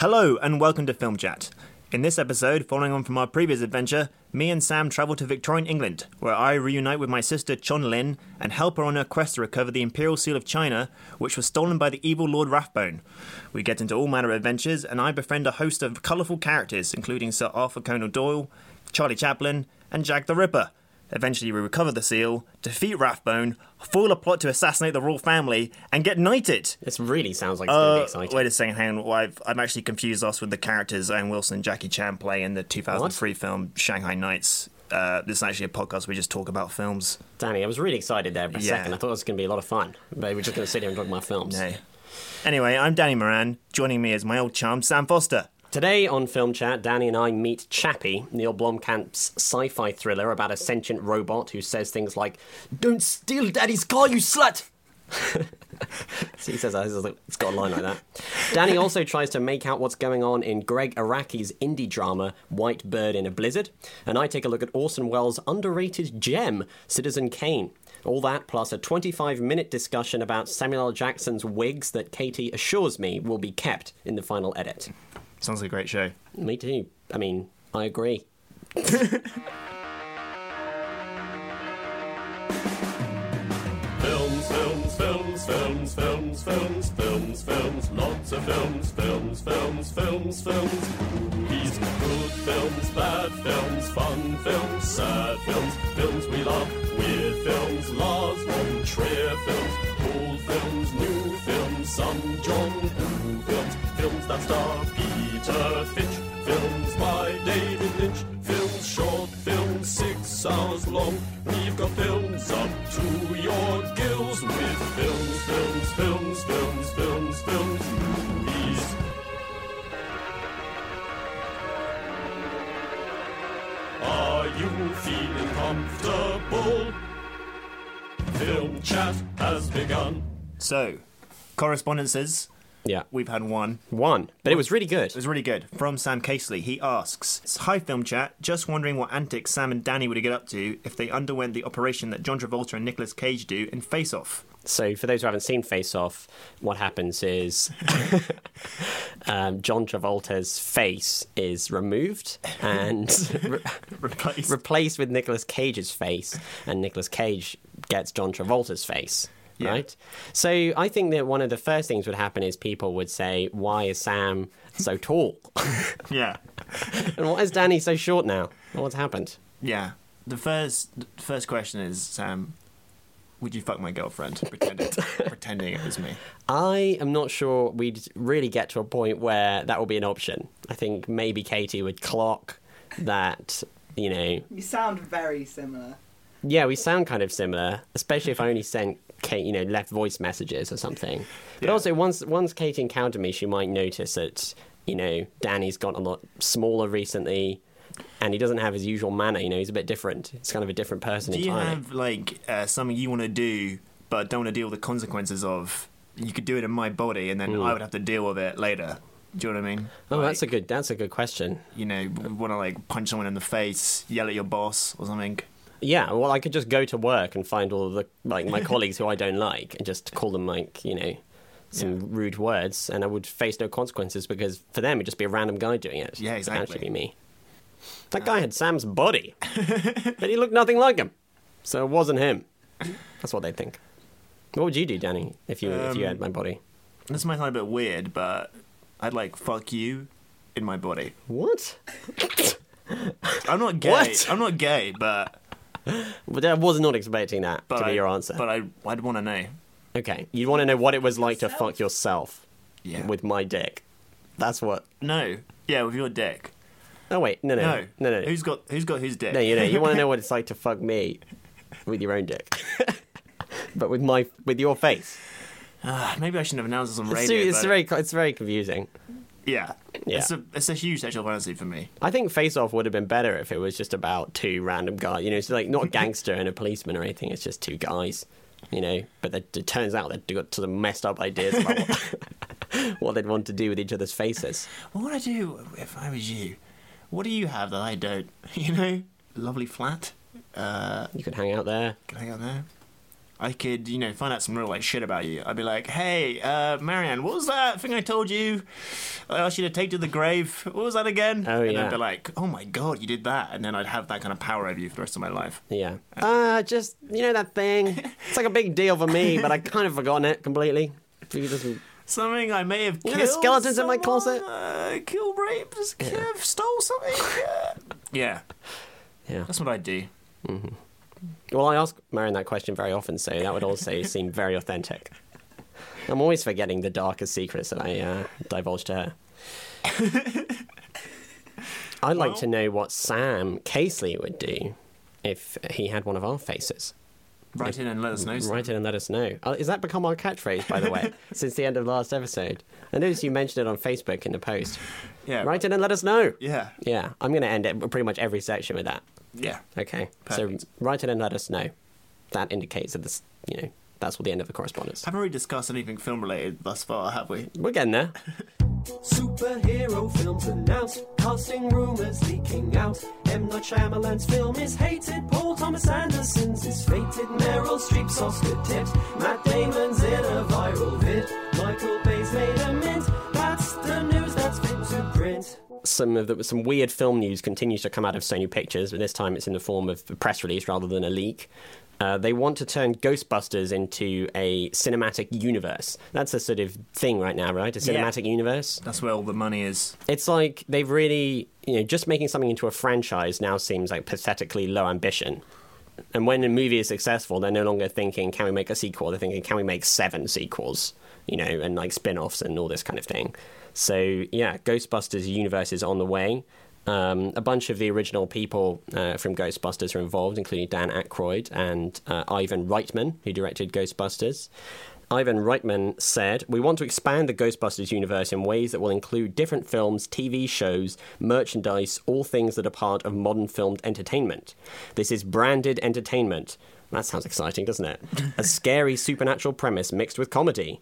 Hello and welcome to Film Chat. In this episode, following on from our previous adventure, me and Sam travel to Victorian England, where I reunite with my sister Chon Lin and help her on her quest to recover the Imperial Seal of China, which was stolen by the evil Lord Rathbone. We get into all manner of adventures, and I befriend a host of colourful characters, including Sir Arthur Conan Doyle, Charlie Chaplin, and Jack the Ripper. Eventually, we recover the seal, defeat Rathbone, foil a plot to assassinate the royal family, and get knighted. This really sounds like it's going to be Uh, exciting. wait a second, hang on. Well, I've, I'm actually confused us with the characters Owen Wilson and Jackie Chan play in the 2003 film Shanghai Nights. Uh, this is actually a podcast where we just talk about films. Danny, I was really excited there for a Yeah. second. I thought it was going to be a lot of fun. But we're just going to sit here and talk about films. No. Anyway, I'm Danny Moran. Joining me is my old chum, Sam Foster. Today on Film Chat, Danny and I meet Chappie, Neil Blomkamp's sci-fi thriller about a sentient robot who says things like, "Don't steal Daddy's car, you slut." So he says that. It's got a line like that. Danny also tries to make out what's going on in Gregg Araki's indie drama White Bird in a Blizzard, and I take a look at Orson Welles' underrated gem, Citizen Kane. All that plus a 25 minute discussion about Samuel L. Jackson's wigs that Katie assures me will be kept in the final edit. Sounds like a great show. Me too. I mean, I agree. Films, films, films, films, films, films, films, films, lots of films, films, films, films, films. Movies, good films, bad films, fun films, sad films, films hours. We've got films up to your gills with films, films, films, films, films, films, movies. Are you feeling comfortable? Film chat has begun. So, correspondences. Yeah. We've had one. One. But it was really good. It was really good. From Sam Casely. He asks Hi, Film Chat. Just wondering what antics Sam and Danny would get up to if they underwent the operation that John Travolta and Nicolas Cage do in Face Off. So, for those who haven't seen Face Off, what happens is um, John Travolta's face is removed and re- Replaced. replaced with Nicolas Cage's face, and Nicolas Cage gets John Travolta's face. Yeah. Right? So, I think that one of the first things would happen is people would say, Why is Sam so tall? yeah. and why is Danny so short now? What's happened? Yeah. The first the first question is, Sam, would you fuck my girlfriend pretending, pretending it was me? I am not sure we'd really get to a point where that will be an option. I think maybe Katie would clock that, you know, You sound very similar. Yeah, we sound kind of similar, especially if I only sent Kate, you know, left voice messages or something. But Yeah. also, once once Katie encountered me, she might notice that, you know, Danny's gotten a lot smaller recently. And he doesn't have his usual manner, you know, he's a bit different. He's kind of a different person Do you entirely. have like uh, something you want to do but don't want to deal with the consequences of you could do it in my body, and then I would have to deal with it later. Do you know what I mean? Oh, that's a good. That's a good question. You know, want to like punch someone in the face, yell at your boss or something. Yeah, well, I could just go to work and find all the like my colleagues who I don't like and just call them like you know some rude words, and I would face no consequences because for them it'd just be a random guy doing it. Yeah, exactly. It would actually be me. That guy had Sam's body, but he looked nothing like him, so it wasn't him. That's what they think. What would you do, Danny, if you if you Um, had my body? This might sound a bit weird, but I'd like fuck you in my body. What? I'm not gay. What? I'm not gay, but But I was not expecting that but to be I, your answer. But I I'd want to know. okay, you'd want to know what it was like to fuck yourself Yeah. with my dick. That's what. no. Yeah, with your dick. Oh wait, no, no, No. no, no. no. Who's got Who's got whose dick? No, you know, you want to know what it's like to fuck me with your own dick, but with my with your face. Ah, Maybe I shouldn't have announced this on It's, radio. too- it's but- very it's very confusing. Yeah. Yeah. It's a it's a huge sexual fantasy for me. I think Face Off would have been better if it was just about two random guys. You know, it's like not a gangster and a policeman or anything. It's just two guys. You know, but it turns out they've got some messed up ideas about what, what they'd want to do with each other's faces. What would I do if I was you? What do you have that I don't? You know, lovely flat. Uh, You could hang out there. can hang out there? I could, you know, find out some real like shit about you. I'd be like, "Hey, uh, Marianne, what was that thing I told you? I asked you to take to the grave. What was that again?" Oh, and yeah. I'd be like, "Oh my god, you did that!" And then I'd have that kind of power over you for the rest of my life. Yeah. Uh, just you know that thing. It's like a big deal for me, but I kind of forgotten it completely. If you just Something I may have You know killed. the skeletons in my closet? Uh, killed, raped, killed, stole something. Yeah. yeah, yeah. that's what I'd do. Well, I ask Marion that question very often, so that would also seem very authentic. I'm always forgetting the darker secrets that I uh, divulge to her. I'd like to know what Sam Casely would do if he had one of our faces. Write in and let us know. Write in and let us know. Uh, is that become our catchphrase, by the way, since the end of last episode? I noticed you mentioned it on Facebook in the post. Yeah. Write in and let us know. Yeah. Yeah, I'm going to end it pretty much every section with that. Yeah. Okay. Perfect. So write it and let us know. That indicates that this, you know, that's what the end of the correspondence. Haven't really discussed anything film related thus far, have we? We're getting there. Superhero films announced, casting rumors leaking out. M. Night Shyamalan's film is hated, Paul Thomas Anderson's is fated, Meryl Streep's Oscar tipped, Matt Damon's in a viral vid, Michael Bay's made a mint. Some of the, some weird film news continues to come out of Sony Pictures, but this time it's in the form of a press release rather than a leak. Uh, they want to turn Ghostbusters into a cinematic universe. That's a sort of thing right now, right? A Yeah. cinematic universe. That's where all the money is. It's like they've really, you know, just making something into a franchise now seems like pathetically low ambition. And when a movie is successful, they're no longer thinking, can we make a sequel? They're thinking, can we make seven sequels? You know, and like spin offs and all this kind of thing. So, yeah, Ghostbusters universe is on the way. Um, a bunch of the original people uh, from Ghostbusters are involved, including Dan Aykroyd and uh, Ivan Reitman, who directed Ghostbusters. Ivan Reitman said, We want to expand the Ghostbusters universe in ways that will include different films, TV shows, merchandise, all things that are part of modern filmed entertainment. This is branded entertainment. That sounds exciting, doesn't it? A scary supernatural premise mixed with comedy.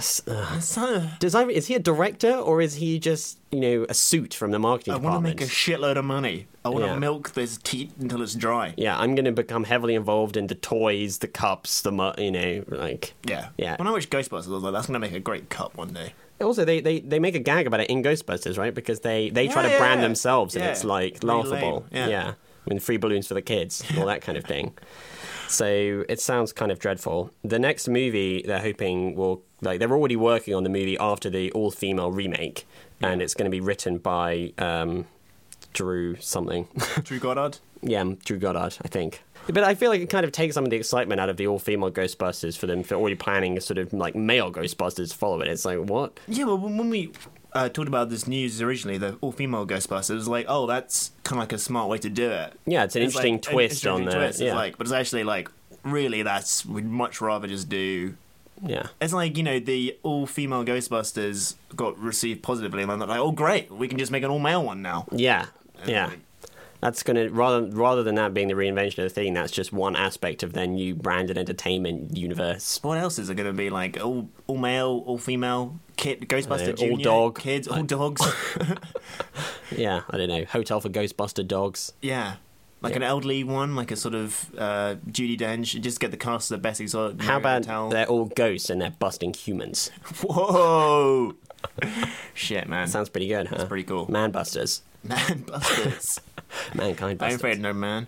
So, does Ivan, is he a director or is he just, you know, a suit from the marketing I want to department? make a shitload of money. I want to Yeah. milk this teat until it's dry. yeah, I'm going to become heavily involved in the toys, the cups, the, mu- you know, like. Yeah. Yeah. When I watched Ghostbusters, I was like, that's going to make a great cup one day. Also, they, they, they make a gag about it in Ghostbusters, right? Because they, they try Yeah, to yeah, brand yeah. themselves and Yeah. it's like Really laughable. yeah. Yeah. With free balloons for the kids, and all that kind of thing. So it sounds kind of dreadful. The next movie they're hoping will, like, they're already working on the movie after the all female remake, and it's going to be written by um, Drew something. Drew Goddard? yeah, Drew Goddard, I think. But I feel like it kind of takes some of the excitement out of the all female Ghostbusters for them for already planning a sort of like male Ghostbusters to follow it. It's like, what? Yeah, well, when we uh, talked about this news originally, the all female Ghostbusters, it was like, oh, that's kind of like a smart way to do it. Yeah, it's an It's interesting like an twist interesting on the. twist. It's Yeah. like, but it's actually like, really, that's we'd much rather just do. yeah. It's like you know the all female Ghostbusters got received positively, and I'm not like, oh great, we can just make an all male one now. Yeah. And Yeah. like, That's gonna rather rather than that being the reinvention of the thing. That's just one aspect of their new branded entertainment universe. What else is it going to be like? All all male, all female, kid, Ghostbuster Uh, all Junior, dog. kids, all dogs. Yeah, I don't know. Hotel for Ghostbuster dogs. yeah, like Yeah. an elderly one, like a sort of uh, Judi Dench. Just get the cast of the best exotic. How about Hotel. they're all ghosts and they're busting humans? Whoa! Shit, man. Sounds pretty good, huh? That's pretty cool. Man busters. man busters. Mankind I'm afraid no man.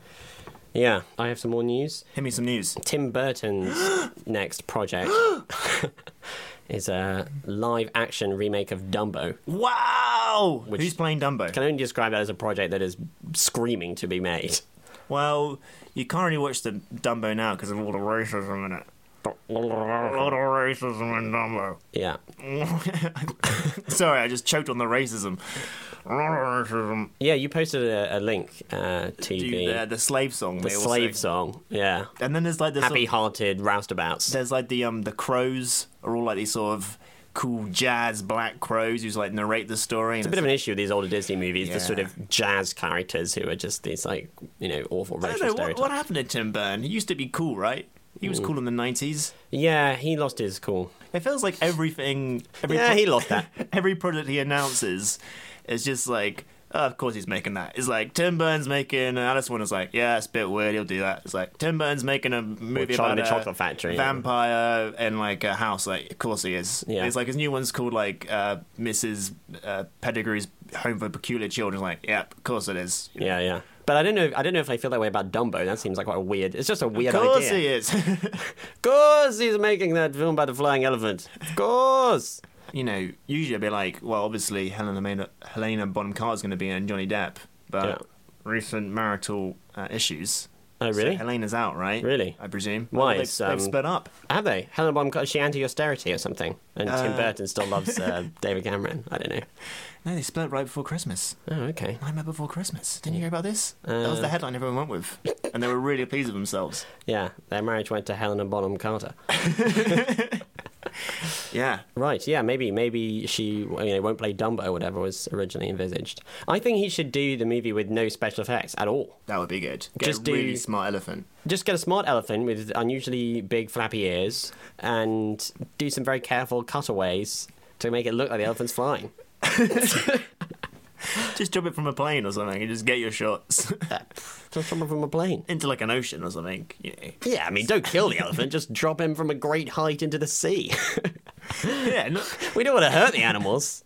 Yeah, I have some more news. Hit me some news. Tim Burton's next project is a live action remake of Dumbo. Wow! Which- Who's playing Dumbo? Can only describe that as a project that is screaming to be made. Well, you can't really watch the Dumbo now because of all the racism in it. A lot of racism in Dumbo. Yeah. Sorry, I just choked on the racism. A lot of racism. Yeah, you posted a, a link uh, to the, the, the slave song. the slave song. Yeah. And then there's like the sort of- Happy-hearted roustabouts. there's like the um the crows are all like these sort of cool jazz black crows who's like narrate the story. It's a bit of an issue with these older Disney movies, the sort of jazz characters who are just these like you know awful I don't know what, what happened to Tim Burton. He used to be cool, right? He was cool in the nineties. Yeah, he lost his cool. It feels like everything. Every Yeah, he lost that. every product he announces is just like, oh, of course he's making that. It's like Tim Burton's making Alice One is like, yeah, it's a bit weird. He'll do that. It's like Tim Burton's making a movie about a Chocolate Factory. vampire and like a house. Like, of course he is. Yeah. It's like his new one's called like uh, Mrs. Uh, Pettigrew's Home for Peculiar Children. It's like, yeah, of course it is. Yeah, yeah. But I don't know. I don't know if I feel that way about Dumbo. That seems like quite a weird. It's just a weird Of course idea. he is. Of course, he's making that film about the flying elephant. Of course. you know, usually I'd be like, well, obviously Helena, Helena, Helena Bonham Carter's going to be in Johnny Depp, but Yeah. recent marital uh, issues. Oh, So really? Helena's out, right? Really? I presume. Why? Well, they've, they've um, split up. Have they? Helen Bonham Carter, she anti-austerity or something? And Tim Uh, Burton still loves uh, David Cameron. I don't know. No, they split right before Christmas. Oh, okay. Nightmare Before Christmas. Didn't you hear about this? that was Uh, the headline everyone went with, and they were really pleased with themselves. Yeah, their marriage went to Helena Bonham Carter. Yeah. Right, yeah, maybe maybe she you know, won't play Dumbo or whatever was originally envisaged. I think he should do the movie with no special effects at all. That would be good. Get Just a do- really smart elephant. Just get a smart elephant with unusually big flappy ears and do some very careful cutaways to make it look like the elephant's flying. Just drop it from a plane or something, and just get your shots Just someone from a plane. into like an ocean or something. You know. Yeah, I mean, don't kill the elephant, just drop him from a great height into the sea. Yeah. No, we don't want to hurt the animals.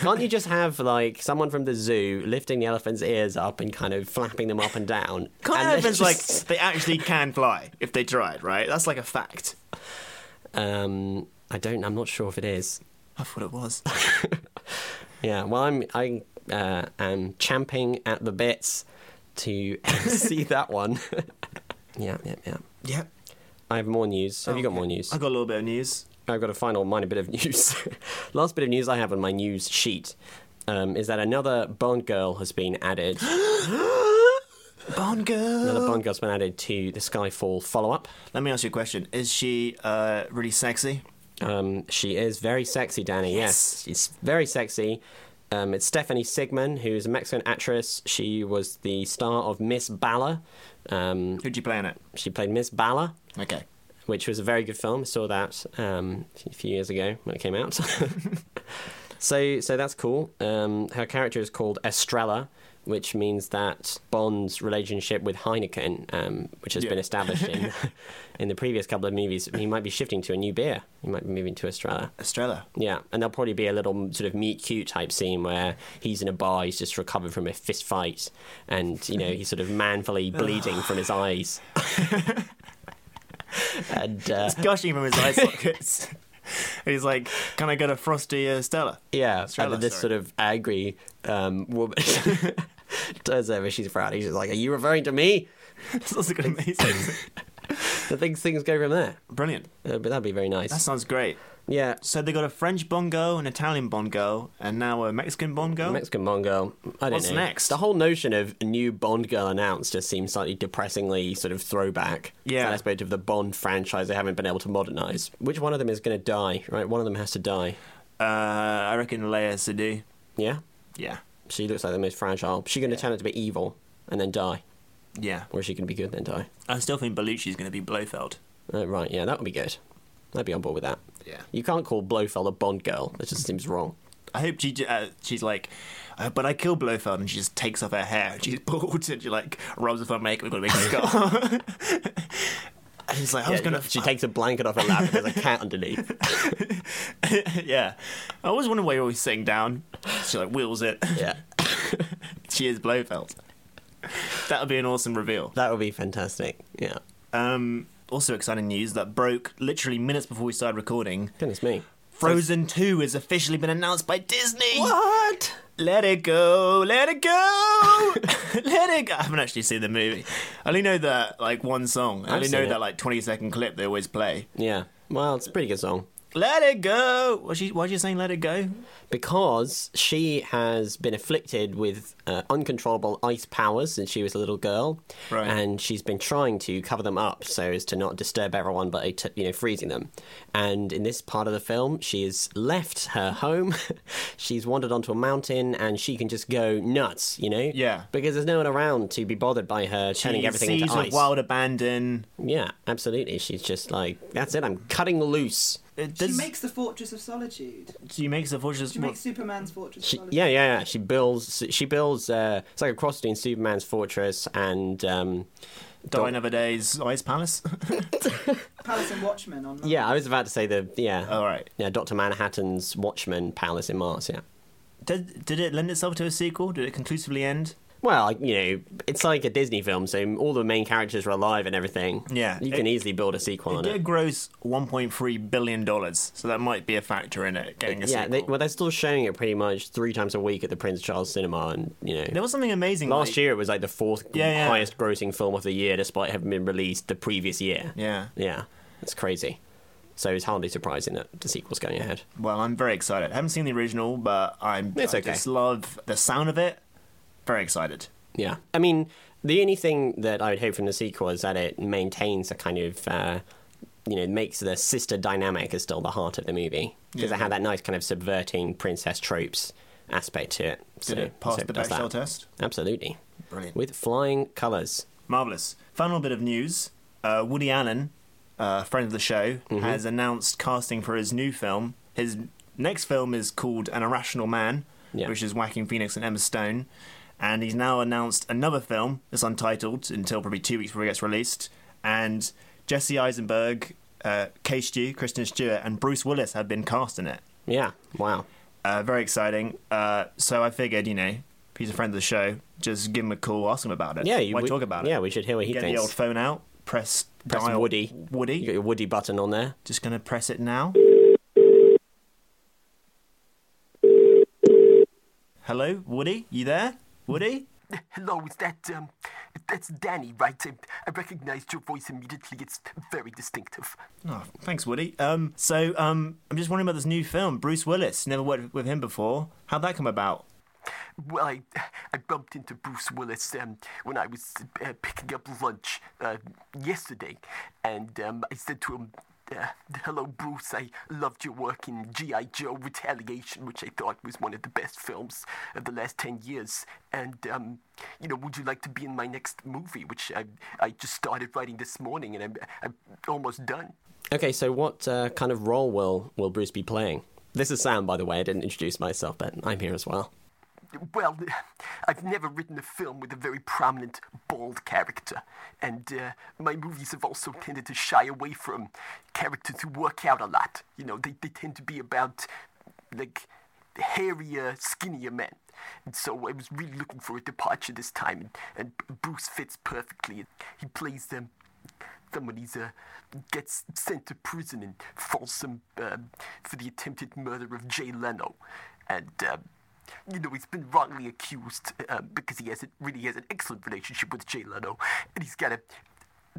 Can't you just have, like, someone from the zoo lifting the elephant's ears up and kind of flapping them up and down? can't and elephants like they actually can fly if they tried, right? That's like a fact. Um, I don't, I'm not sure if it is. I thought it was. Yeah, well, I'm I uh, am champing at the bits to see that one. yeah, yeah, yeah. Yep. I have more news. Have you got more news? I've got a little bit of news. I've got a final minor bit of news. Last bit of news I have on my news sheet um, is that another Bond girl has been added. Bond girl. Another Bond girl's been added to the Skyfall follow-up. Let me ask you a question. Is she uh, really sexy? Um, she is very sexy, Danny. Yes, she's very sexy. Um, it's Stephanie Sigman, who's a Mexican actress. She was the star of Miss Bala. Um, Who'd you play in it? she played Miss Bala, Okay. which was a very good film. I saw that um, a few years ago when it came out. so, so that's cool. Um, her character is called Estrella, which means that Bond's relationship with Heineken, um, which has Yeah. been established in in the previous couple of movies, he might be shifting to a new beer. He might be moving to Estrella. Estrella. Yeah, and there'll probably be a little sort of meet cute type scene where he's in a bar, he's just recovered from a fist fight, and you know he's sort of manfully bleeding from his eyes. and uh, Gushing from his eye sockets. And he's like, "Can I get a frosty uh, Stella?" yeah, Estrella, this sorry. sort of angry um, woman turns over, she's frowning, she's like, "Are you referring to me?" That's also gonna amazing. The things things go from there. Brilliant. Uh, but that'd be very nice. That sounds great. yeah. So they got a French bongo, an Italian bongo, and now a Mexican bongo. Mexican Bond girl. I don't What's know. next? The whole notion of a new Bond girl announced just seems slightly depressingly sort of throwback. Yeah. That aspect of the Bond franchise they haven't been able to modernise. Which one of them is going to die? Right, one of them has to die. uh, I reckon Léa Seydoux. Yeah, Yeah. She looks like the most fragile. She's going to turn out to be evil. and then die, Yeah. or is she going to be good and then die? I still think Bellucci's going to be Blofeld. Uh, right, yeah, that would be good. I'd be on board with that. Yeah. You can't call Blofeld a Bond girl. That just seems wrong. I hope she, uh, she's like, uh, but I killed Blofeld, and she just takes off her hair, and she's bald, and she like rubs off her makeup, we've got a big scar. and she's like, I was gonna. She takes a blanket off her lap and there's a cat underneath. yeah. I always wonder why you're always sitting down. She like wheels it. Yeah. she is Blofeld. That would be an awesome reveal. That would be fantastic. Yeah. Um, also exciting news that broke literally minutes before we started recording. Goodness me. Frozen 2 has officially been announced by Disney. What? Let it go, let it go, let it go. I haven't actually seen the movie. I only know that like one song. I I've only seen know it. that like twenty second clip they always play. Yeah. Well, it's a pretty good song. Let it go. Why she? Why you saying let it go? Because she has been afflicted with uh, uncontrollable ice powers since she was a little girl, Right. and she's been trying to cover them up so as to not disturb everyone, by uh, you know, freezing them. And in this part of the film, she has left her home. she's wandered onto a mountain, and she can just go nuts, you know? Yeah. Because there's no one around to be bothered by her turning everything into ice. wild abandon. Yeah, absolutely. She's just like, that's it. I'm cutting loose. It She makes the Fortress of Solitude. she makes a fortress. She makes Superman's Fortress She, of Solitude. yeah, yeah, yeah. She builds. She builds. Uh, it's like a cross between Superman's fortress and. Um, Die Another Day's Ice Palace. Palace and Watchmen on Mars. yeah, I was about to say the. Yeah. All right. Yeah, Doctor Manhattan's Watchman Palace in Mars. Yeah. Did, did it lend itself to a sequel? Did it conclusively end? Well, you know, it's like a Disney film, so all the main characters are alive and everything. Yeah, You can it- easily build a sequel It on did it. gross 1.3 billion dollars, so that might be a factor in it getting a Yeah, sequel. they, well, they're still showing it pretty much three times a week at the Prince Charles Cinema, and you know, there was something amazing last like- year it was like the fourth Yeah, yeah. highest grossing film of the year, despite having been released the previous year. Yeah. Yeah, it's crazy. So it's hardly surprising that the sequel's going ahead. Well, I'm very excited. I haven't seen the original, but I'm. It's I okay. just love the sound of it. Very excited. Yeah, I mean, the only thing that I would hope from the sequel is that it maintains a kind of, uh, you know, makes the sister dynamic is still the heart of the movie because Yeah. it had that nice kind of subverting princess tropes aspect to it. Did it pass so the. Bechdel test? Absolutely, Brilliant. with flying colours. Marvelous. Final bit of news: uh, Woody Allen, uh, friend of the show, Mm-hmm. has announced casting for his new film. His next film is called An Irrational Man, Yeah. which is Joaquin Phoenix and Emma Stone. And he's now announced another film that's untitled until probably two weeks before it gets released. And Jesse Eisenberg, uh, Kay Stew, Kristen Stewart, and Bruce Willis have been cast in it. Yeah, wow. Uh, very exciting. Uh, so I figured, you know, if he's a friend of the show, just give him a call, ask him about it. Yeah, you Why would- talk about it? yeah, we should hear what he Get thinks. Get the old phone out, press, Press dial Woody. Woody. You got your Woody button on there. Just gonna press it now. Hello, Woody. You there, Woody? Hello, is that, um, that's Danny, right? I, I recognized your voice immediately. It's very distinctive. Oh, thanks, Woody. Um, so um, I'm just wondering about this new film, Bruce Willis. Never worked with him before. How'd that come about? Well, I, I bumped into Bruce Willis um, when I was uh, picking up lunch uh, yesterday, and um, I said to him, "Hello, Bruce. I loved your work in G.I. Joe: Retaliation, which I thought was one of the best films of the last ten years. And um, you know, would you like to be in my next movie, which I I just started writing this morning, and I'm, I'm almost done." Okay, so what uh, kind of role will will Bruce be playing? This is Sam, by the way. I didn't introduce myself, but I'm here as well. Well, I've never written a film with a very prominent bald character, and uh, my movies have also tended to shy away from characters who work out a lot. You know, they, they tend to be about, like, hairier, skinnier men. And so I was really looking for a departure this time, and, and Bruce fits perfectly. He plays them. Someone he's uh, gets sent to prison in Folsom uh, for the attempted murder of Jay Leno, and uh, you know he's been wrongly accused uh, because he has a, really has an excellent relationship with Jay Leno, and he's got to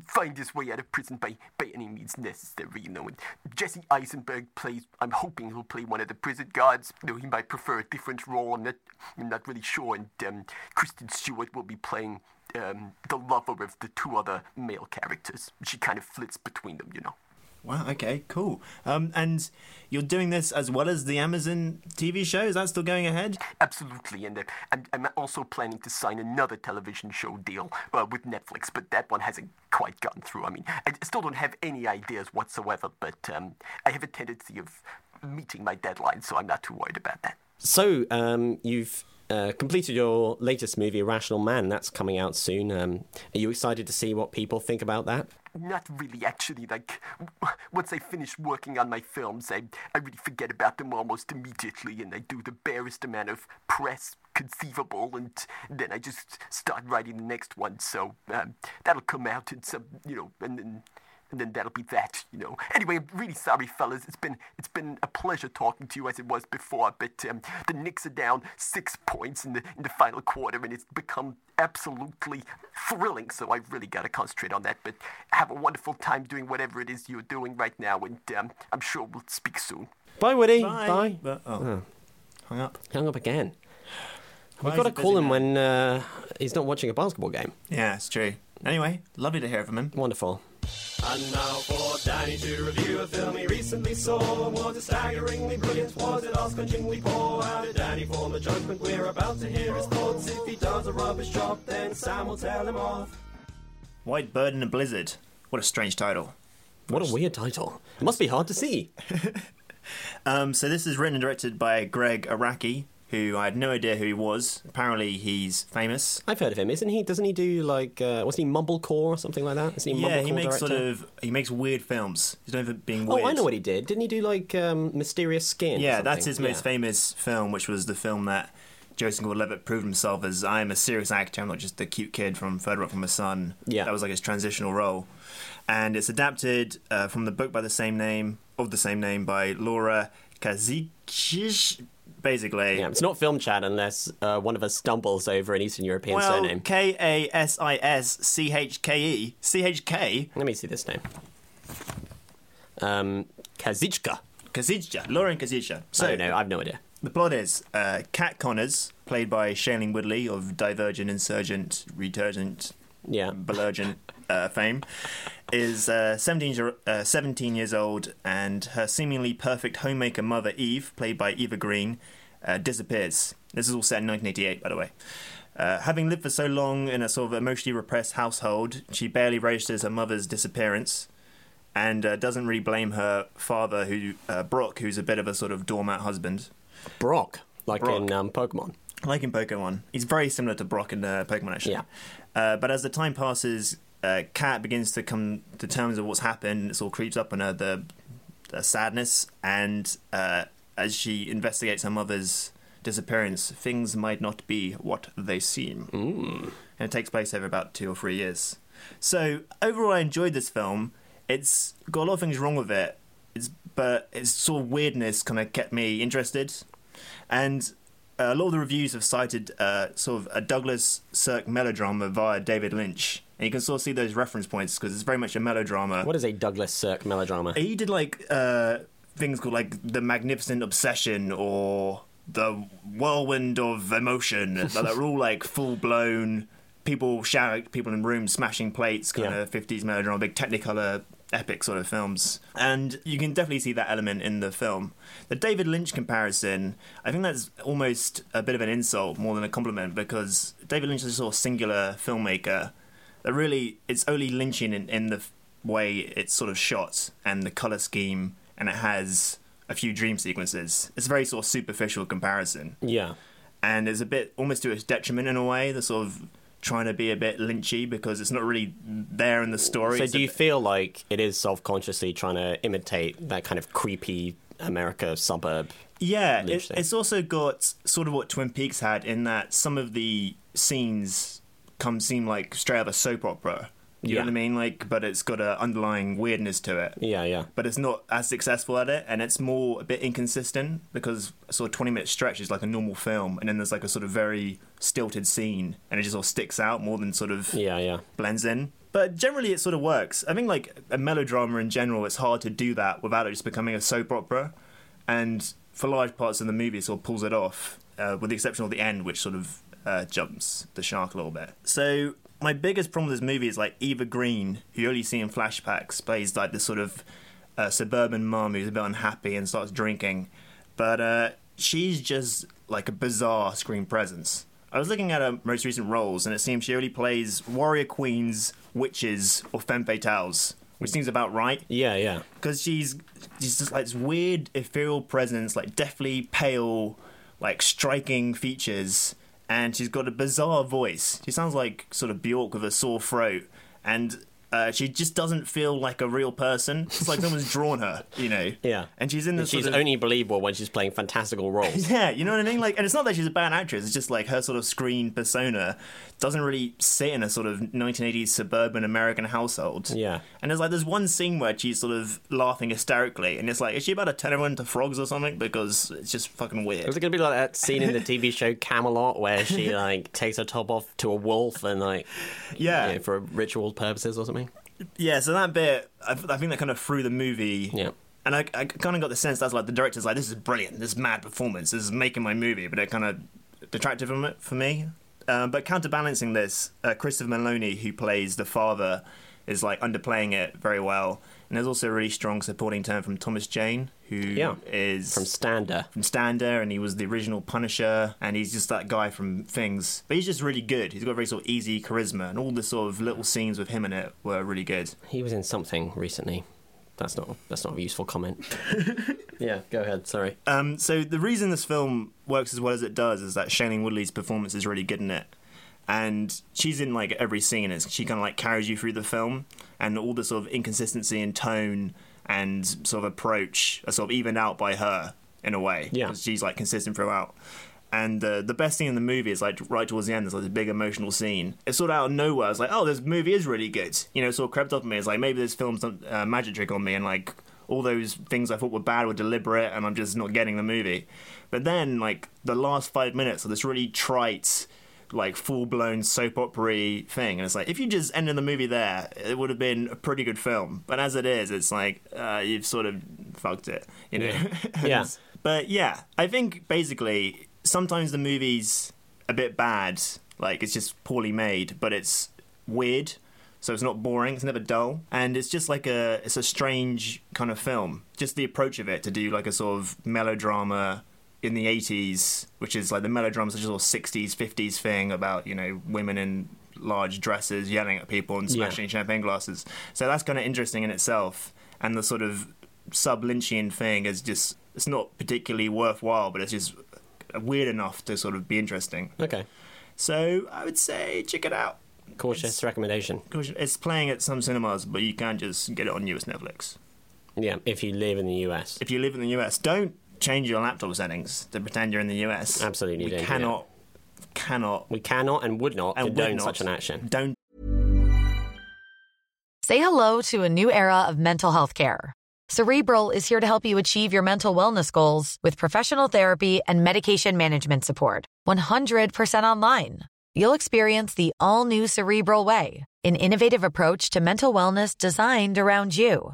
find his way out of prison by by any means necessary. You know, and Jesse Eisenberg plays. I'm hoping he'll play one of the prison guards. You know, he might prefer a different role. I'm not I'm not really sure. And um, Kristen Stewart will be playing. Um, the lover of the two other male characters. She kind of flits between them, you know. Wow. Okay. Cool. Um, and you're doing this as well as the Amazon TV show. Is that still going ahead? Absolutely, and uh, I'm, I'm also planning to sign another television show deal uh, with Netflix, but that one hasn't quite gotten through. I mean, I still don't have any ideas whatsoever, but um, I have a tendency of meeting my deadline, so I'm not too worried about that. So um, you've uh, completed your latest movie, Irrational Man. That's coming out soon. Um, are you excited to see what people think about that? Not really, actually. Like, once I finish working on my films, I, I really forget about them almost immediately, and I do the barest amount of press conceivable, and then I just start writing the next one. So um, that'll come out in some, you know, and then and then that'll be that, you know. Anyway, I'm really sorry, fellas. It's been it's been a pleasure talking to you as it was before, but um, the Knicks are down six points in the in the final quarter, and it's become absolutely thrilling. So I've really got to concentrate on that. But have a wonderful time doing whatever it is you're doing right now, and um, I'm sure we'll speak soon. Bye, Woody. Bye. But- oh. Hung up. Hung up again. Why We've got to call him now? when uh, he's not watching a basketball game. Yeah, it's true. Anyway, lovely to hear from him. Wonderful. And now for Danny to review a film he recently saw. Was it staggeringly brilliant? Was it ass-crunchingly poor? How did Danny form a judgment? We're about to hear his thoughts. If he does a rubbish job, then Sam will tell him off. White Bird in a Blizzard. What a strange title. What a weird title. It must be hard to see. Um, so this is written and directed by Gregg Araki, who I had no idea who he was. Apparently, he's famous. I've heard of him, isn't he? Doesn't he do like uh, wasn't he Mumblecore or something like that? Isn't he yeah, Mumblecore he makes director? sort of he makes weird films. He's known for being weird. Oh, I know what he did. Didn't he do like um, Mysterious Skin? Yeah, that's his most famous film, which was the film that Joseph Gordon-Levitt proved himself as I am a serious actor. I'm not just the cute kid from Third Rock from the Sun. Yeah. that was like his transitional role, and it's adapted uh, from the book by the same name of the same name by Laura Kazikish. Basically, Yeah, it's not film chat unless uh, one of us stumbles over an Eastern European well, surname. K A S I S C H K E C H K Let me see this name. Um, Kazichka. Kazija, Lauren Kazija. So I know. I've no idea. The plot is uh, Kat Connors, played by Shailene Woodley of Divergent, Insurgent, Returgent, Yeah. Belurgent uh, fame, is uh, 17, year, uh, 17 years old, and her seemingly perfect homemaker mother, Eve, played by Eva Green, uh, disappears. This is all set in 1988, by the way. Uh, having lived for so long in a sort of emotionally repressed household, she barely registers her mother's disappearance and uh, doesn't really blame her father, who uh, Brock, who's a bit of a sort of doormat husband. Brock, like Brock. in um, Pokemon. Like in Pokemon. He's very similar to Brock in uh, Pokemon, actually. Yeah. Uh, but as the time passes, uh, Kat begins to come to terms with what's happened. It all creeps up on her, the, the sadness. And uh, as she investigates her mother's disappearance, things might not be what they seem. And it takes place over about two or three years. So overall, I enjoyed this film. It's got a lot of things wrong with it. It's, but its sort of weirdness kind of kept me interested. And a lot of the reviews have cited uh, sort of a Douglas Sirk melodrama via David Lynch. And you can sort of see those reference points because it's very much a melodrama. What is a Douglas Sirk melodrama? He did like uh, things called like The Magnificent Obsession or The Whirlwind of Emotion. that are all like full blown people shouting, people in rooms smashing plates, kind Yeah. of 50s melodrama, big Technicolor epic sort of films. And you can definitely see that element in the film. The David Lynch comparison, I think that's almost a bit of an insult more than a compliment because David Lynch is a sort of singular filmmaker that really it's only Lynchian in, in the way it's sort of shot and the color scheme, and it has a few dream sequences. It's a very sort of superficial comparison, Yeah. and it's a bit almost to its detriment in a way. The sort of trying to be a bit Lynchy because it's not really there in the story. So It's do you bit- feel like it is self-consciously trying to imitate that kind of creepy America suburb? Yeah, it, it's also got sort of what Twin Peaks had in that some of the scenes come seem like straight out of a soap opera. You Yeah. know what I mean? Like, but it's got an underlying weirdness to it. Yeah, yeah. But it's not as successful at it, and it's more a bit inconsistent because sort of twenty minute stretch is like a normal film, and then there's like a sort of very stilted scene, and it just sort of sticks out more than sort of Yeah, yeah. blends in. But generally, it sort of works. I think like a melodrama in general, it's hard to do that without it just becoming a soap opera. And for large parts of the movie, it sort of pulls it off, uh, with the exception of the end, which sort of uh, jumps the shark a little bit. So my biggest problem with this movie is like Eva Green, who you only see in flashbacks, plays like this sort of a suburban mom who's a bit unhappy and starts drinking. But uh, she's just like a bizarre screen presence. I was looking at her most recent roles, and it seems she only plays warrior queens, witches, or femme fatales, which seems about right. Yeah, yeah. Because she's she's just like this weird ethereal presence, like deathly pale, like striking features, and she's got a bizarre voice. She sounds like sort of Bjork with a sore throat, and uh, she just doesn't feel like a real person. It's like someone's drawn her, you know. Yeah. And she's in this. She's sort of, only believable when she's playing fantastical roles. yeah, you know what I mean? Like, and it's not that she's a bad actress. It's just like her sort of screen persona doesn't really sit in a sort of 1980s suburban American household. Yeah. And there's like there's one scene where she's sort of laughing hysterically, and it's like, is she about to turn everyone into frogs or something? Because it's just fucking weird. Was it going to be like that scene in the TV show Camelot where she like takes her top off to a wolf and like Yeah. you know, for ritual purposes or something? Yeah, so that bit, I, I think that kind of threw the movie. Yeah. And I, I kind of got the sense that's like the director's like, this is brilliant, this is mad performance, this is making my movie, but it kind of detracted from it for me. Um, but counterbalancing this, uh, Christopher Meloni, who plays the father, is like underplaying it very well. And there's also a really strong supporting turn from Thomas Jane, who is Yeah. From Stander. from Stander, and he was the original Punisher, and he's just that guy from Things. But he's just really good. He's got very sort of easy charisma, and all the sort of little scenes with him in it were really good. He was in something recently. That's not that's not a useful comment. yeah, go ahead. Sorry. Um, so the reason this film works as well as it does is that Shailene Woodley's performance is really good in it, and she's in like every scene. It's, she kind of like carries you through the film, and all the sort of inconsistency in tone and sort of approach are sort of evened out by her in a way. Yeah. she's like consistent throughout. And uh, the best thing in the movie is like right towards the end. There's like this big emotional scene. It's sort of out of nowhere. It's like, oh, this movie is really good. You know, sort of crept up on me. It's like maybe this film's done uh, magic trick on me, and like all those things I thought were bad were deliberate, and I'm just not getting the movie. But then, like the last five minutes of this really trite, like full blown soap opera thing, and it's like if you just ended the movie there, it would have been a pretty good film. But as it is, it's like uh, you've sort of fucked it, you know. Yeah. But yeah, I think basically sometimes the movie's a bit bad, like it's just poorly made, but it's weird. So it's not boring, it's never dull, and it's just like a it's a strange kind of film. Just the approach of it to do like a sort of melodrama in the 80s, which is like the melodrama such a sort of 60s, 50s thing about, you know, women in large dresses yelling at people and Yeah. smashing champagne glasses. So that's kind of interesting in itself. And the sort of sub Lynchian thing is just, it's not particularly worthwhile, but it's just weird enough to sort of be interesting. Okay. So I would say check it out. Cautious recommendation. It's playing at some cinemas, but you can't just get it on US Netflix. Yeah, if you live in the US. If you live in the US, don't change your laptop settings to pretend you're in the US. Absolutely we don't do cannot, cannot, We cannot and would not and would condone not- such an action. Don't Say hello to a new era of mental health care. Cerebral is here to help you achieve your mental wellness goals with professional therapy and medication management support. 100% online. You'll experience the all new Cerebral Way, an innovative approach to mental wellness designed around you.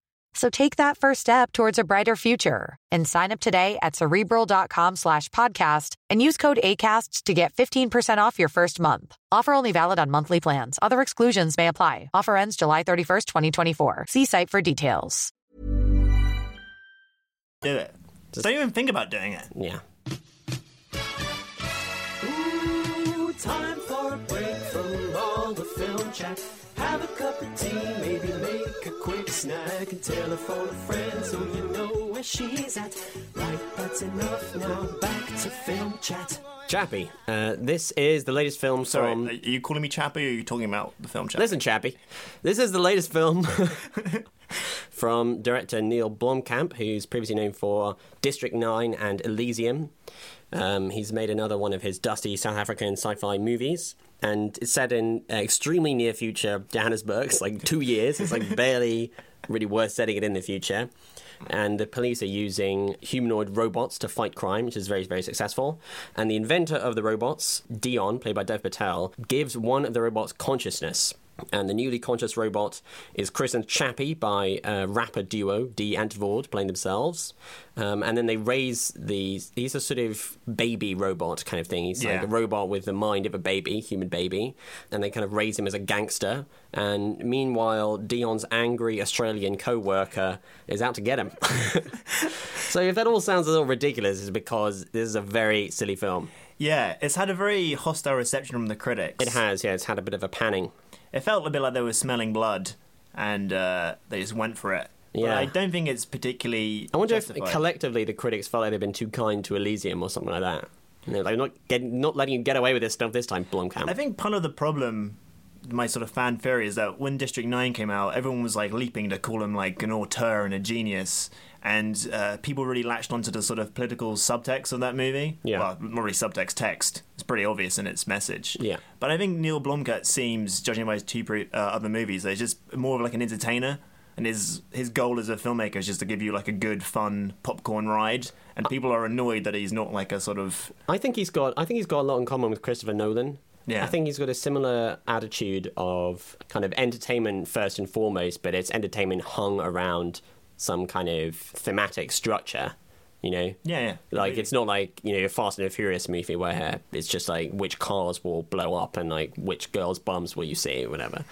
So take that first step towards a brighter future and sign up today at cerebral.com slash podcast and use code ACAST to get 15% off your first month. Offer only valid on monthly plans. Other exclusions may apply. Offer ends July 31st, 2024. See site for details. do it. don't even think about doing it. Yeah. Ooh, time for a break from all the film chat. Have a cup of tea, maybe make a quick snack and telephone a friend so you know where she's at. Right, that's enough now. Back to film chat. Chappie, uh, this is the latest film Sorry, from. are you calling me Chappie or are you talking about the film Chappie? Listen, Chappie, this is the latest film from director Neil Blomkamp, who's previously known for District 9 and Elysium. Um, he's made another one of his dusty South African sci fi movies. and it's set in uh, extremely near future Johannesburg. It's like two years. It's like barely really worth setting it in the future. And the police are using humanoid robots to fight crime, which is very, very successful. And the inventor of the robots, Dion, played by Dev Patel, gives one of the robots consciousness. And the newly conscious robot is Chris and Chappie by uh, rapper duo Die Antwoord playing themselves. Um, and then they raise these. He's a sort of baby robot kind of thing. He's like Yeah. a robot with the mind of a baby, human baby. And they kind of raise him as a gangster. And meanwhile, Dion's angry Australian co worker is out to get him. so if that all sounds a little ridiculous, it's because this is a very silly film. Yeah, it's had a very hostile reception from the critics. It has, yeah, it's had a bit of a panning. It felt a bit like they were smelling blood, and uh, they just went for it. But Yeah. I don't think it's particularly. I wonder justified. if collectively the critics felt like they've been too kind to Elysium or something like that. Know, like not getting, not letting you get away with this stuff this time, Blomkamp. I think part of the problem, my sort of fan theory, is that when District Nine came out, everyone was like leaping to call him like an auteur and a genius, and uh, people really latched onto the sort of political subtext of that movie. Yeah. well, not really subtext, text. It's pretty obvious in its message. Yeah. but I think Neill Blomkamp seems, judging by his two pre- uh, other movies, he's just more of like an entertainer. And his his goal as a filmmaker is just to give you like a good, fun popcorn ride, and people are annoyed that he's not like a sort of I think he's got I think he's got a lot in common with Christopher Nolan. Yeah. I think he's got a similar attitude of kind of entertainment first and foremost, but it's entertainment hung around some kind of thematic structure. You know? yeah, yeah. Like it's not like, you know, a Fast and Furious movie where it's just like which cars will blow up and like which girls' bums will you see or whatever.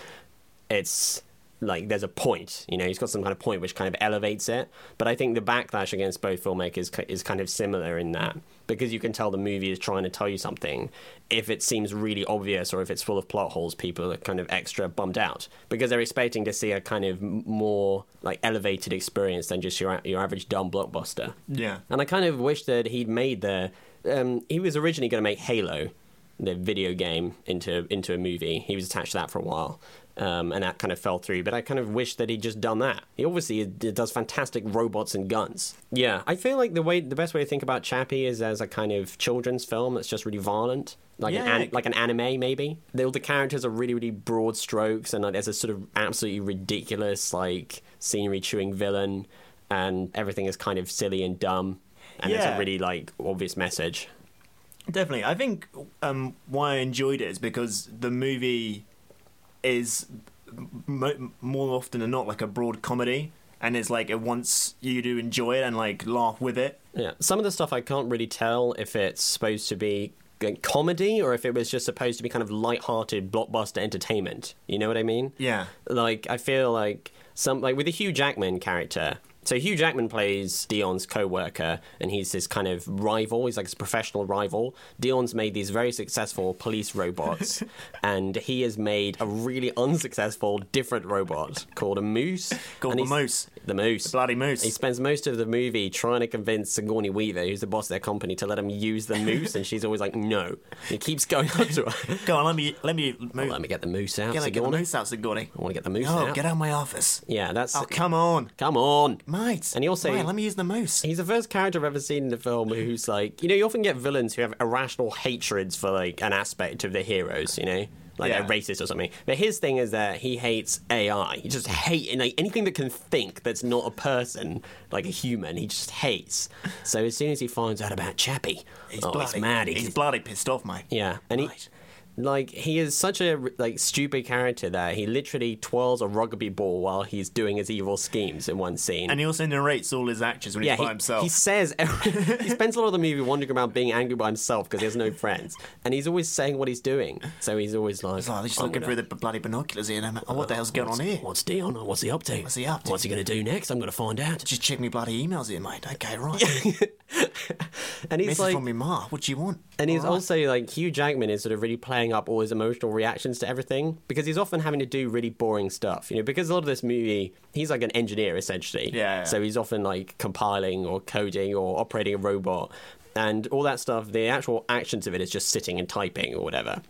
It's like there's a point, you know, he's got some kind of point which kind of elevates it. But I think the backlash against both filmmakers is kind of similar in that because you can tell the movie is trying to tell you something. If it seems really obvious or if it's full of plot holes, people are kind of extra bummed out because they're expecting to see a kind of more like elevated experience than just your your average dumb blockbuster. Yeah. And I kind of wish that he'd made the. Um, he was originally going to make Halo, the video game, into into a movie. He was attached to that for a while, um, and that kind of fell through. But I kind of wish that he'd just done that. He obviously does fantastic robots and guns. Yeah, I feel like the way the best way to think about Chappie is as a kind of children's film that's just really violent. Like an Yeah. an, like an anime, maybe. The, all the characters are really, really broad strokes, and like, there's a sort of absolutely ridiculous, like scenery chewing villain, and everything is kind of silly and dumb and it's a really like obvious message. Definitely. I think um, why I enjoyed it is because the movie is mo- more often than not like a broad comedy, and it's like it wants you to enjoy it and like laugh with it. Yeah, some of the stuff I can't really tell if it's supposed to be comedy or if it was just supposed to be kind of light-hearted blockbuster entertainment. You know what I mean? Yeah. Like I feel like some like with the Hugh Jackman character. So Hugh Jackman plays Deon's co-worker, and he's his kind of rival. He's like his professional rival. Deon's made these very successful police robots, and he has made a really unsuccessful different robot called a moose. Called the Moose. The moose. The bloody moose. He spends most of the movie trying to convince Sigourney Weaver, who's the boss of their company, to let him use the moose, and she's always like, "No." He keeps going up to her. Go on, let me let me move. Let me get the moose out, Get, get the moose out, Sigourney. I want to get the moose Oh, out. get out of my office. Yeah, that's. Oh, come on, Come on. Mate. And he also- Right, let me use the moose. He's the first character I've ever seen in the film who's like, you know, you often get villains who have irrational hatreds for like an aspect of the heroes, you know, like Yeah. they're racist or something. But his thing is that he hates AI. He just hates like anything that can think that's not a person, like a human. He just hates. So as soon as he finds out about Chappie, He's oh, bloody he's mad. He He's bloody pissed off, mate. yeah, and Right. he. Like he is such a like stupid character that he literally twirls a rugby ball while he's doing his evil schemes in one scene. And he also narrates all his actions when Yeah, he's by he, himself. he says he spends a lot of the movie wandering around being angry by himself because he has no friends, and he's always saying what he's doing. So he's always like, He's like, just "I'm looking gonna- through the bloody binoculars here. And I'm, what the hell's going on here? What's Deon? What's he up to? What's he up to? What's he going to do next? I'm going to find out." Just check me bloody emails here, mate. Okay, right. And he's Message like, from me ma. What do you want? And he's right. also like Hugh Jackman is sort of really playing up all his emotional reactions to everything because he's often having to do really boring stuff. You know, because a lot of this movie, he's like an engineer essentially. Yeah, yeah. So he's often like compiling or coding or operating a robot and all that stuff. The actual actions of it is just sitting and typing or whatever.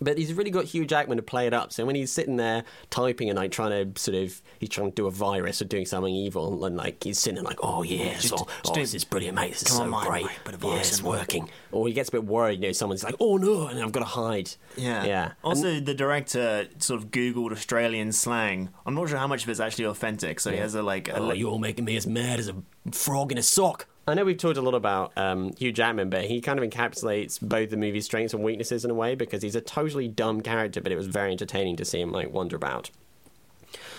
But he's really got Hugh Jackman to play it up. So when he's sitting there typing and like trying to sort of, he's trying to do a virus or doing something evil, and like he's sitting there like, oh yeah, Just- oh, just oh, this is brilliant, mate. This is so on, great. mate, put a yeah, it's in, working. Or he gets a bit worried. You know, someone's like, oh no, and I've got to hide. Yeah. yeah. Also, the director sort of Googled Australian slang. I'm not sure how much of it's actually authentic. So he has a like. A, Oh, you're all making me as mad as a frog in a sock. I know we've talked a lot about um, Hugh Jackman, but he kind of encapsulates both the movie's strengths and weaknesses in a way because he's a totally dumb character, but it was very entertaining to see him like wander about.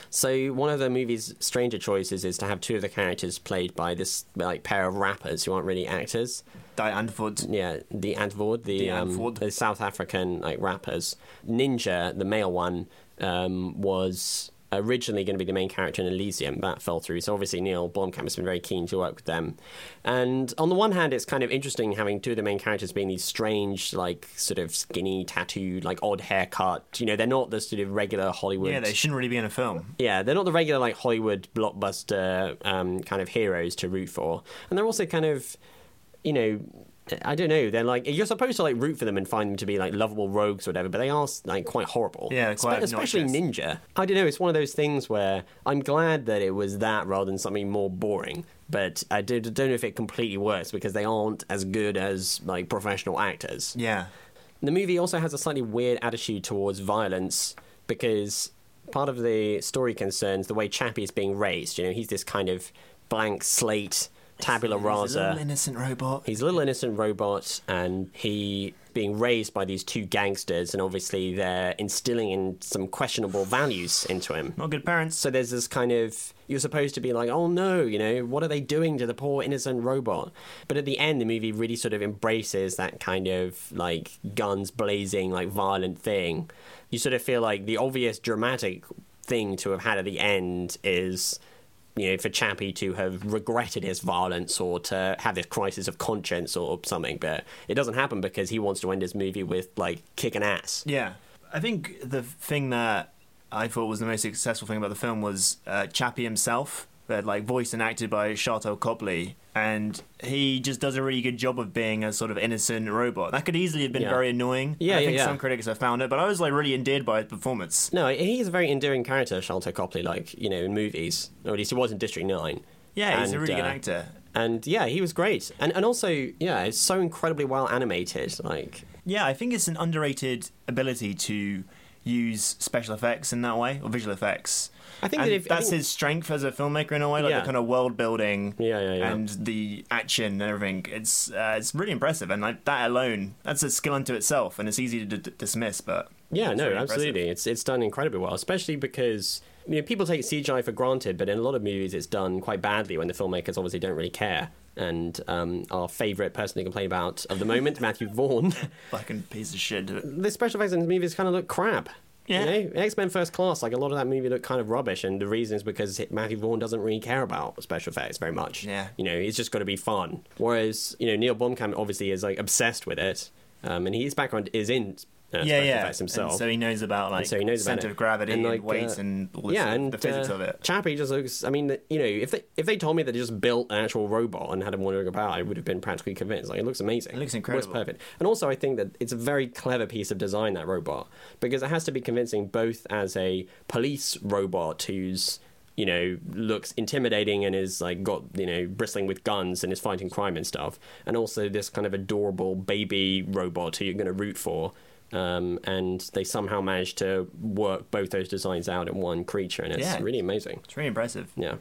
So one of the movie's stranger choices is to have two of the characters played by this like pair of rappers who aren't really actors. Die Antwoord. Yeah, the Antwoord, the, Die um, Antwoord. the South African like rappers. Ninja, the male one, um, was originally going to be the main character in Elysium. That fell through. So obviously Neill Blomkamp has been very keen to work with them. And on the one hand, it's kind of interesting having two of the main characters being these strange, like sort of skinny, tattooed, like odd haircut. You know, they're not the sort of regular Hollywood. Yeah, they shouldn't really be in a film. Yeah, they're not the regular like Hollywood blockbuster um, kind of heroes to root for, and they're also kind of, you know, I don't know. They're like you're supposed to like root for them and find them to be like lovable rogues or whatever, but they are like quite horrible. Yeah, quite Espe- especially obnoxious. Ninja. I don't know. It's one of those things where I'm glad that it was that rather than something more boring. But I do, don't know if it completely works because they aren't as good as like professional actors. Yeah. The movie also has a slightly weird attitude towards violence because part of the story concerns the way Chappie is being raised. You know, he's this kind of blank slate, tabula He's a rasa. little innocent robot. He's a little innocent robot, and he being raised by these two gangsters, and obviously they're instilling in some questionable values into him. Not good parents. So there's this kind of you're supposed to be like, oh no, you know, what are they doing to the poor innocent robot? But at the end, the movie really sort of embraces that kind of like guns blazing, like violent thing. You sort of feel like the obvious dramatic thing to have had at the end is you know, for Chappie to have regretted his violence or to have this crisis of conscience or something, but it doesn't happen because he wants to end his movie with like kicking ass. Yeah. I think the thing that I thought was the most successful thing about the film was uh, Chappie himself, that like voiced and acted by Sharlto Copley, and he just does a really good job of being a sort of innocent robot. That could easily have been Yeah. very annoying. Yeah, I yeah, think yeah. some critics have found it, but I was like really endeared by his performance. No, he's a very endearing character, Sharlto Copley, like, you know, in movies, or at least he was in District 9. Yeah, he's a And, really good uh, actor. And yeah, he was great. And and also, yeah, it's so incredibly well animated. Like, Yeah, I think it's an underrated ability to use special effects in that way or visual effects. I think that if- that's think- his strength as a filmmaker in a way, like Yeah. the kind of world building, Yeah, yeah, yeah. and the action and everything. It's uh, it's really impressive, and like that alone, that's a skill unto itself, and it's easy to d- dismiss. But Yeah, it's no, really impressive. absolutely. It's it's done incredibly well, especially because you know people take CGI for granted, but in a lot of movies it's done quite badly when the filmmakers obviously don't really care. And um, our favourite person to complain about of the moment, Matthew Vaughn, Fucking piece of shit. the special effects in his movies kind of look crap. Yeah. You know, X Men First Class, like a lot of that movie looked kind of rubbish, and the reason is because Matthew Vaughn doesn't really care about special effects very much. Yeah. You know, it's just got to be fun. Whereas, you know, Neill Blomkamp obviously is like obsessed with it, um, and his background is in uh, yeah, yeah. effects himself. And so he knows about like And so he knows center it. of gravity And, and, weight uh, and all the, yeah, sort of- and the physics uh, of it. Chappie just looks. I mean, you know, if they if they told me that they just built an actual robot and had him wandering about, I would have been practically convinced. Like, it looks amazing. It looks incredible. perfect. And also, I think that it's a very clever piece of design that robot because it has to be convincing both as a police robot who's you know looks intimidating and is like got you know bristling with guns and is fighting crime and stuff, and also this kind of adorable baby robot who you're going to root for. Um, and they somehow managed to work both those designs out in one creature, and it's Yeah. really amazing. It's really impressive. Yeah.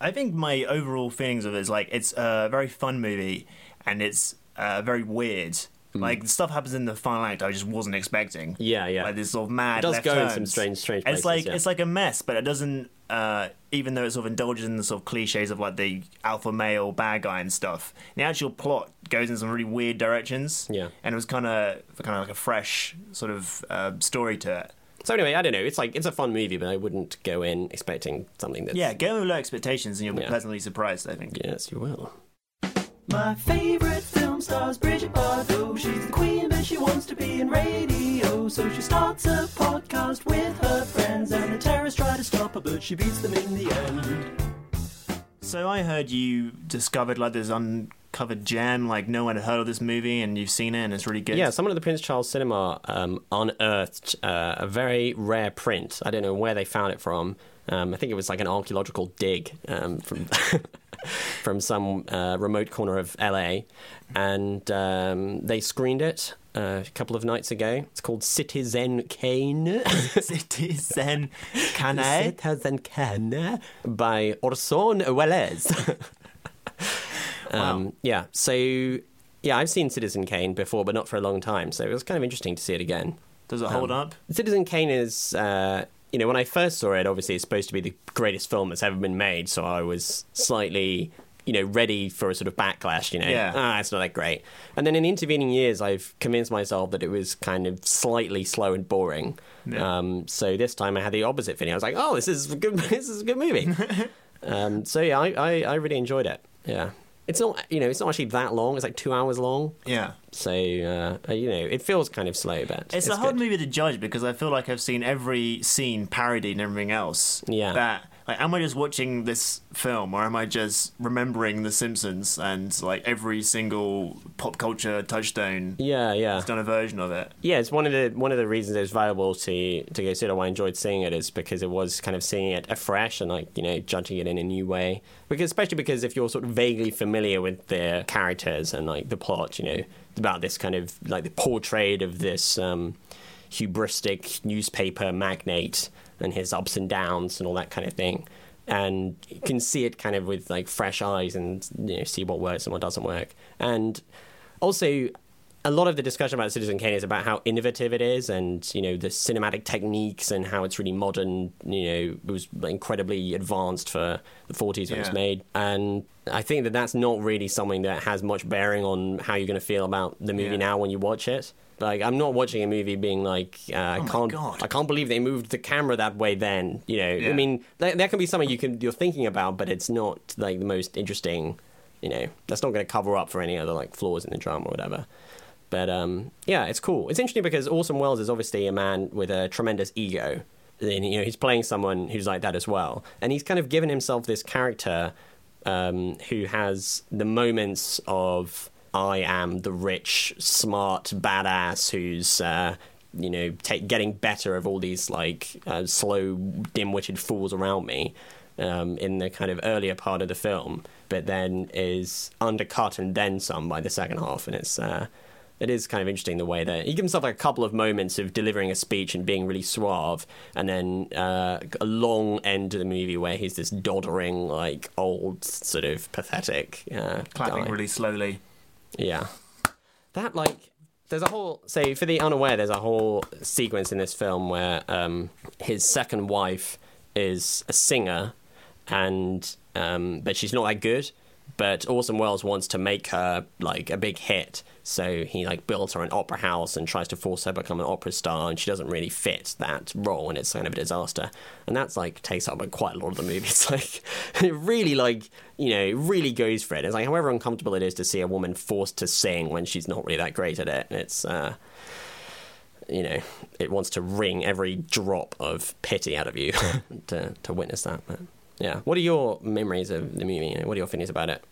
I think my overall feelings of it is like it's a very fun movie and it's uh, very weird. Hmm. Like stuff happens in the final act I just wasn't expecting. Yeah, yeah. Like this sort of mad. It does left go in some strange- strange It's like yeah. it's like a mess, but it doesn't. Uh, even though it sort of indulges in the sort of cliches of like the alpha male bad guy and stuff, the actual plot goes in some really weird directions. Yeah. and it was kind of kind of like a fresh sort of uh, story to it. So anyway, I don't know. It's like it's a fun movie, but I wouldn't go in expecting something that's Yeah, go with low expectations and you'll be Yeah. pleasantly surprised. I think. Yes, you will. My favorite film stars Bridget Bardot. She's the queen, but she wants to be in radio. So she starts a podcast with her friends, and the terrorists try to stop her, but she beats them in the end. So I heard you discovered like this covered gem. Like no one had heard of this movie, and you've seen it, and it's really good. Yeah, someone at the Prince Charles Cinema um, unearthed uh, a very rare print. I don't know where they found it from. Um, I think it was like an archaeological dig um, from from some uh, remote corner of LA, and um, they screened it uh, a couple of nights ago. It's called Citizen Kane. Citizen Kane. Citizen Kane by Orson Welles. um, Yeah, so yeah, I've seen Citizen Kane before, but not for a long time. So it was kind of interesting to see it again. Does it hold Um, up? Citizen Kane is, uh, you know, when I first saw it, obviously it's supposed to be the greatest film that's ever been made. So I was slightly, you know, ready for a sort of backlash. You know, Yeah. ah, it's not that great. And then in intervening years, I've convinced myself that it was kind of slightly slow and boring. Yeah. Um, so this time I had the opposite feeling. I was like, oh, this is a good. This is a good movie. um, so yeah, I, I, I really enjoyed it. Yeah. It's not, you know, it's not actually that long. It's like two hours long. Yeah. So, uh, you know, it feels kind of slow, but It's, a good. hard movie to judge because I feel like I've seen every scene parodied and everything else. Yeah. That like, am I just watching this film or am I just remembering The Simpsons and like every single pop culture touchstone? Yeah, yeah. Has done a version of it. Yeah, it's one of the one of the reasons it was valuable to to go see it. or Why I enjoyed seeing it is because it was kind of seeing it afresh and like you know judging it in a new way. Because especially because if you're sort of vaguely familiar with the characters and like the plot, you know about this kind of like the portrait of this um, hubristic newspaper magnate and his ups and downs and all that kind of thing. And you can see it kind of with like fresh eyes and you know see what works and what doesn't work. And also a lot of the discussion about Citizen Kane is about how innovative it is, and you know the cinematic techniques and how it's really modern. You know, it was incredibly advanced for the 40s when it was made, and I think that that's not really something that has much bearing on how you're going to feel about the movie Yeah. now when you watch it. Like, I'm not watching a movie being like, uh, I Oh can't, God. I can't believe they moved the camera that way. Then, you know, I mean, that, that can be something you can you're thinking about, but it's not like the most interesting. You know, that's not going to cover up for any other like flaws in the drama or whatever. But um, yeah, it's cool. It's interesting because Orson Welles is obviously a man with a tremendous ego. And, you know, he's playing someone who's like that as well, and he's kind of given himself this character um, who has the moments of I am the rich, smart badass who's uh, you know take, getting better of all these like uh, slow, dim-witted fools around me. Um, in the kind of earlier part of the film, but then is undercut and then some by the second half, and it's uh, it is kind of interesting the way that he gives himself like a couple of moments of delivering a speech and being really suave, and then uh, a long end to the movie where he's this doddering, like old, sort of pathetic, uh, Clapping guy. really slowly. Yeah. That, like, there's a whole. So, for the unaware, there's a whole sequence in this film where um, his second wife is a singer, and um, but she's not that good. But Orson Welles wants to make her like a big hit, so he like builds her an opera house and tries to force her to become an opera star, and she doesn't really fit that role, and it's kind of a disaster. And that's like takes up quite a lot of the movie. It's like it really like you know really goes for it. It's like however uncomfortable it is to see a woman forced to sing when she's not really that great at it. It's uh, you know it wants to wring every drop of pity out of you to to witness that. But yeah, what are your memories of the movie? What are your feelings about it?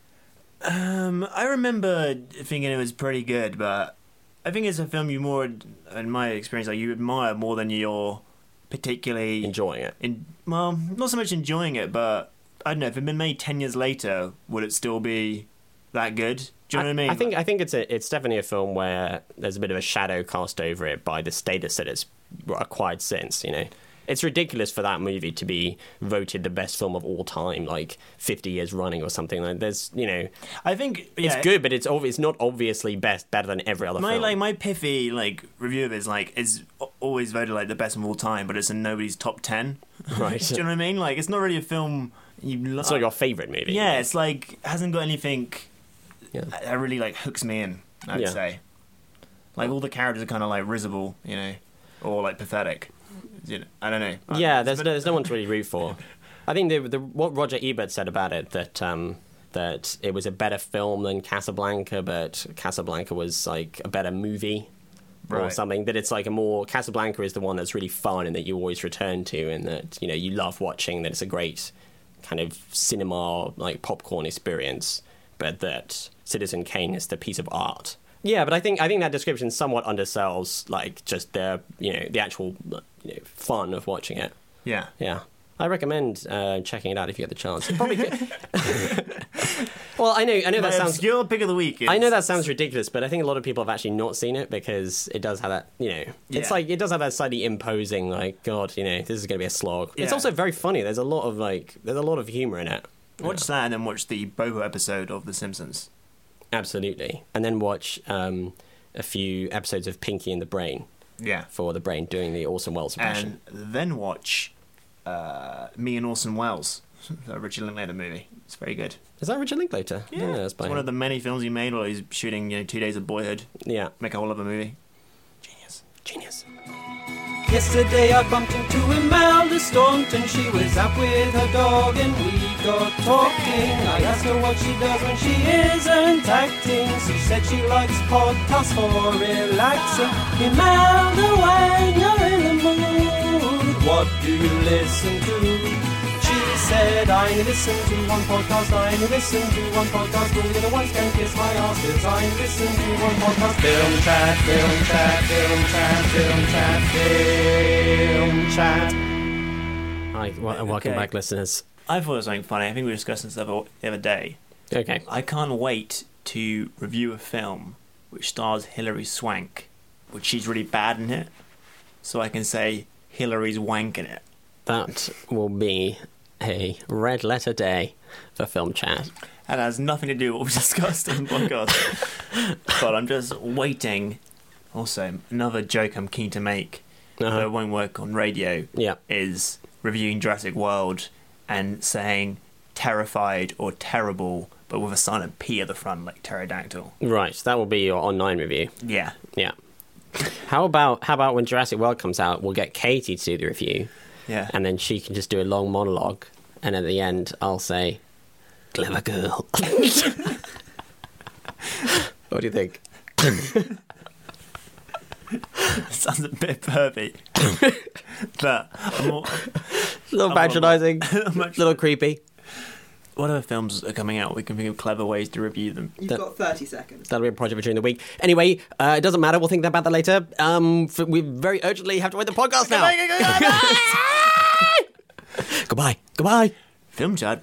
Um, I remember thinking it was pretty good, but I think it's a film you more, in my experience, like you admire more than you're particularly enjoying it. In well, not so much enjoying it, but I don't know. If it had been made ten years later, would it still be that good? Do you know what I mean? I think I think it's a it's definitely a film where there's a bit of a shadow cast over it by the status that it's acquired since. You know, it's ridiculous for that movie to be voted the best film of all time, like 50 years running or something. Like there's, you know, I think it's good, but it's ob- it's not obviously best better than every other My film. like my pithy like review of it is like is always voted like the best of all time, but it's in nobody's top ten. Right. Do you know what I mean? Like it's not really a film you. Lo- it's not your favorite movie. Yeah, it's like hasn't got anything Yeah. that that really like hooks me in. I'd Yeah. say. Like all the characters are kind of like risible, you know, or like pathetic. You know, I don't know. Yeah, there's no, there's no one to really root for. I think the, the what Roger Ebert said about it that um, that it was a better film than Casablanca, but Casablanca was like a better movie or something. That it's like a more Casablanca is the one that's really fun and that you always return to, and that you know you love watching. That it's a great kind of cinema like popcorn experience. but that Citizen Kane is the piece of art. Yeah, but I think I think that description somewhat undersells like just the you know the actual you know, fun of watching it. Yeah. Yeah. I recommend uh, checking it out if you get the chance. It probably well, I know, I know My that sounds. obscure pick of the week. Is, I know that sounds ridiculous, but I think a lot of people have actually not seen it because it does have that, you know, it's like it does have that slightly imposing, like, God, you know, this is going to be a slog. It's also very funny. There's a lot of like, there's a lot of humor in it. Watch that and then watch the Boho episode of The Simpsons. Absolutely, and then watch um, a few episodes of Pinky and the Brain. Yeah. For the Brain doing the Orson Welles impression. And then watch uh, Me and Orson Welles, the Richard Linklater movie. It's very good. Is that Richard Linklater? Yeah, that's it's by one him. of the many films he made while he's shooting you know, Two Days of Boyhood. Yeah. Make a whole other movie. Genius. Genius. Yesterday I bumped into Imelda Staunton. She was out with her dog and we got talking. I asked her what she does when she isn't acting. She said she likes podcasts for relaxing. Imelda, when you're in the mood, what do you listen to? She said, I only listen to one podcast, I only listen to one podcast. All the ones can kiss my ass, 'cause I only listen to one podcast. Film chat, film chat, film chat, film chat, film chat. Hi, well, welcome Okay. back, listeners. I thought it was something funny. I think we discussed this the other, the other day. Okay. I can't wait to review a film which stars Hilary Swank, which she's really bad in it, so I can say Hilary's wank in it. That will be a red letter day for film chat. And has nothing to do with what we discussed on the podcast. but I'm just waiting. Also, another joke I'm keen to make uh-huh. that won't work on radio Yeah. is reviewing Jurassic World and saying terrified or terrible, but with a silent P at the front, like pterodactyl. Right, so that will be your online review. Yeah. Yeah. How about how about when Jurassic World comes out, we'll get Katie to do the review. Yeah. And then she can just do a long monologue, and at the end, I'll say, "Clever girl." what do you think? Sounds a bit pervy. but I'm all, A little I'm all- patronising, a little creepy. What other films are coming out? We can think of clever ways to review them. You've That- got 30 seconds. That'll be a project for during the week. Anyway, uh, it doesn't matter. We'll think about that later. Um, f we very urgently have to write the podcast now. Goodbye. Goodbye. Film chat.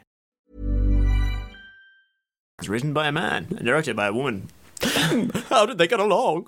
It's written by a man and directed by a woman. How did they get along?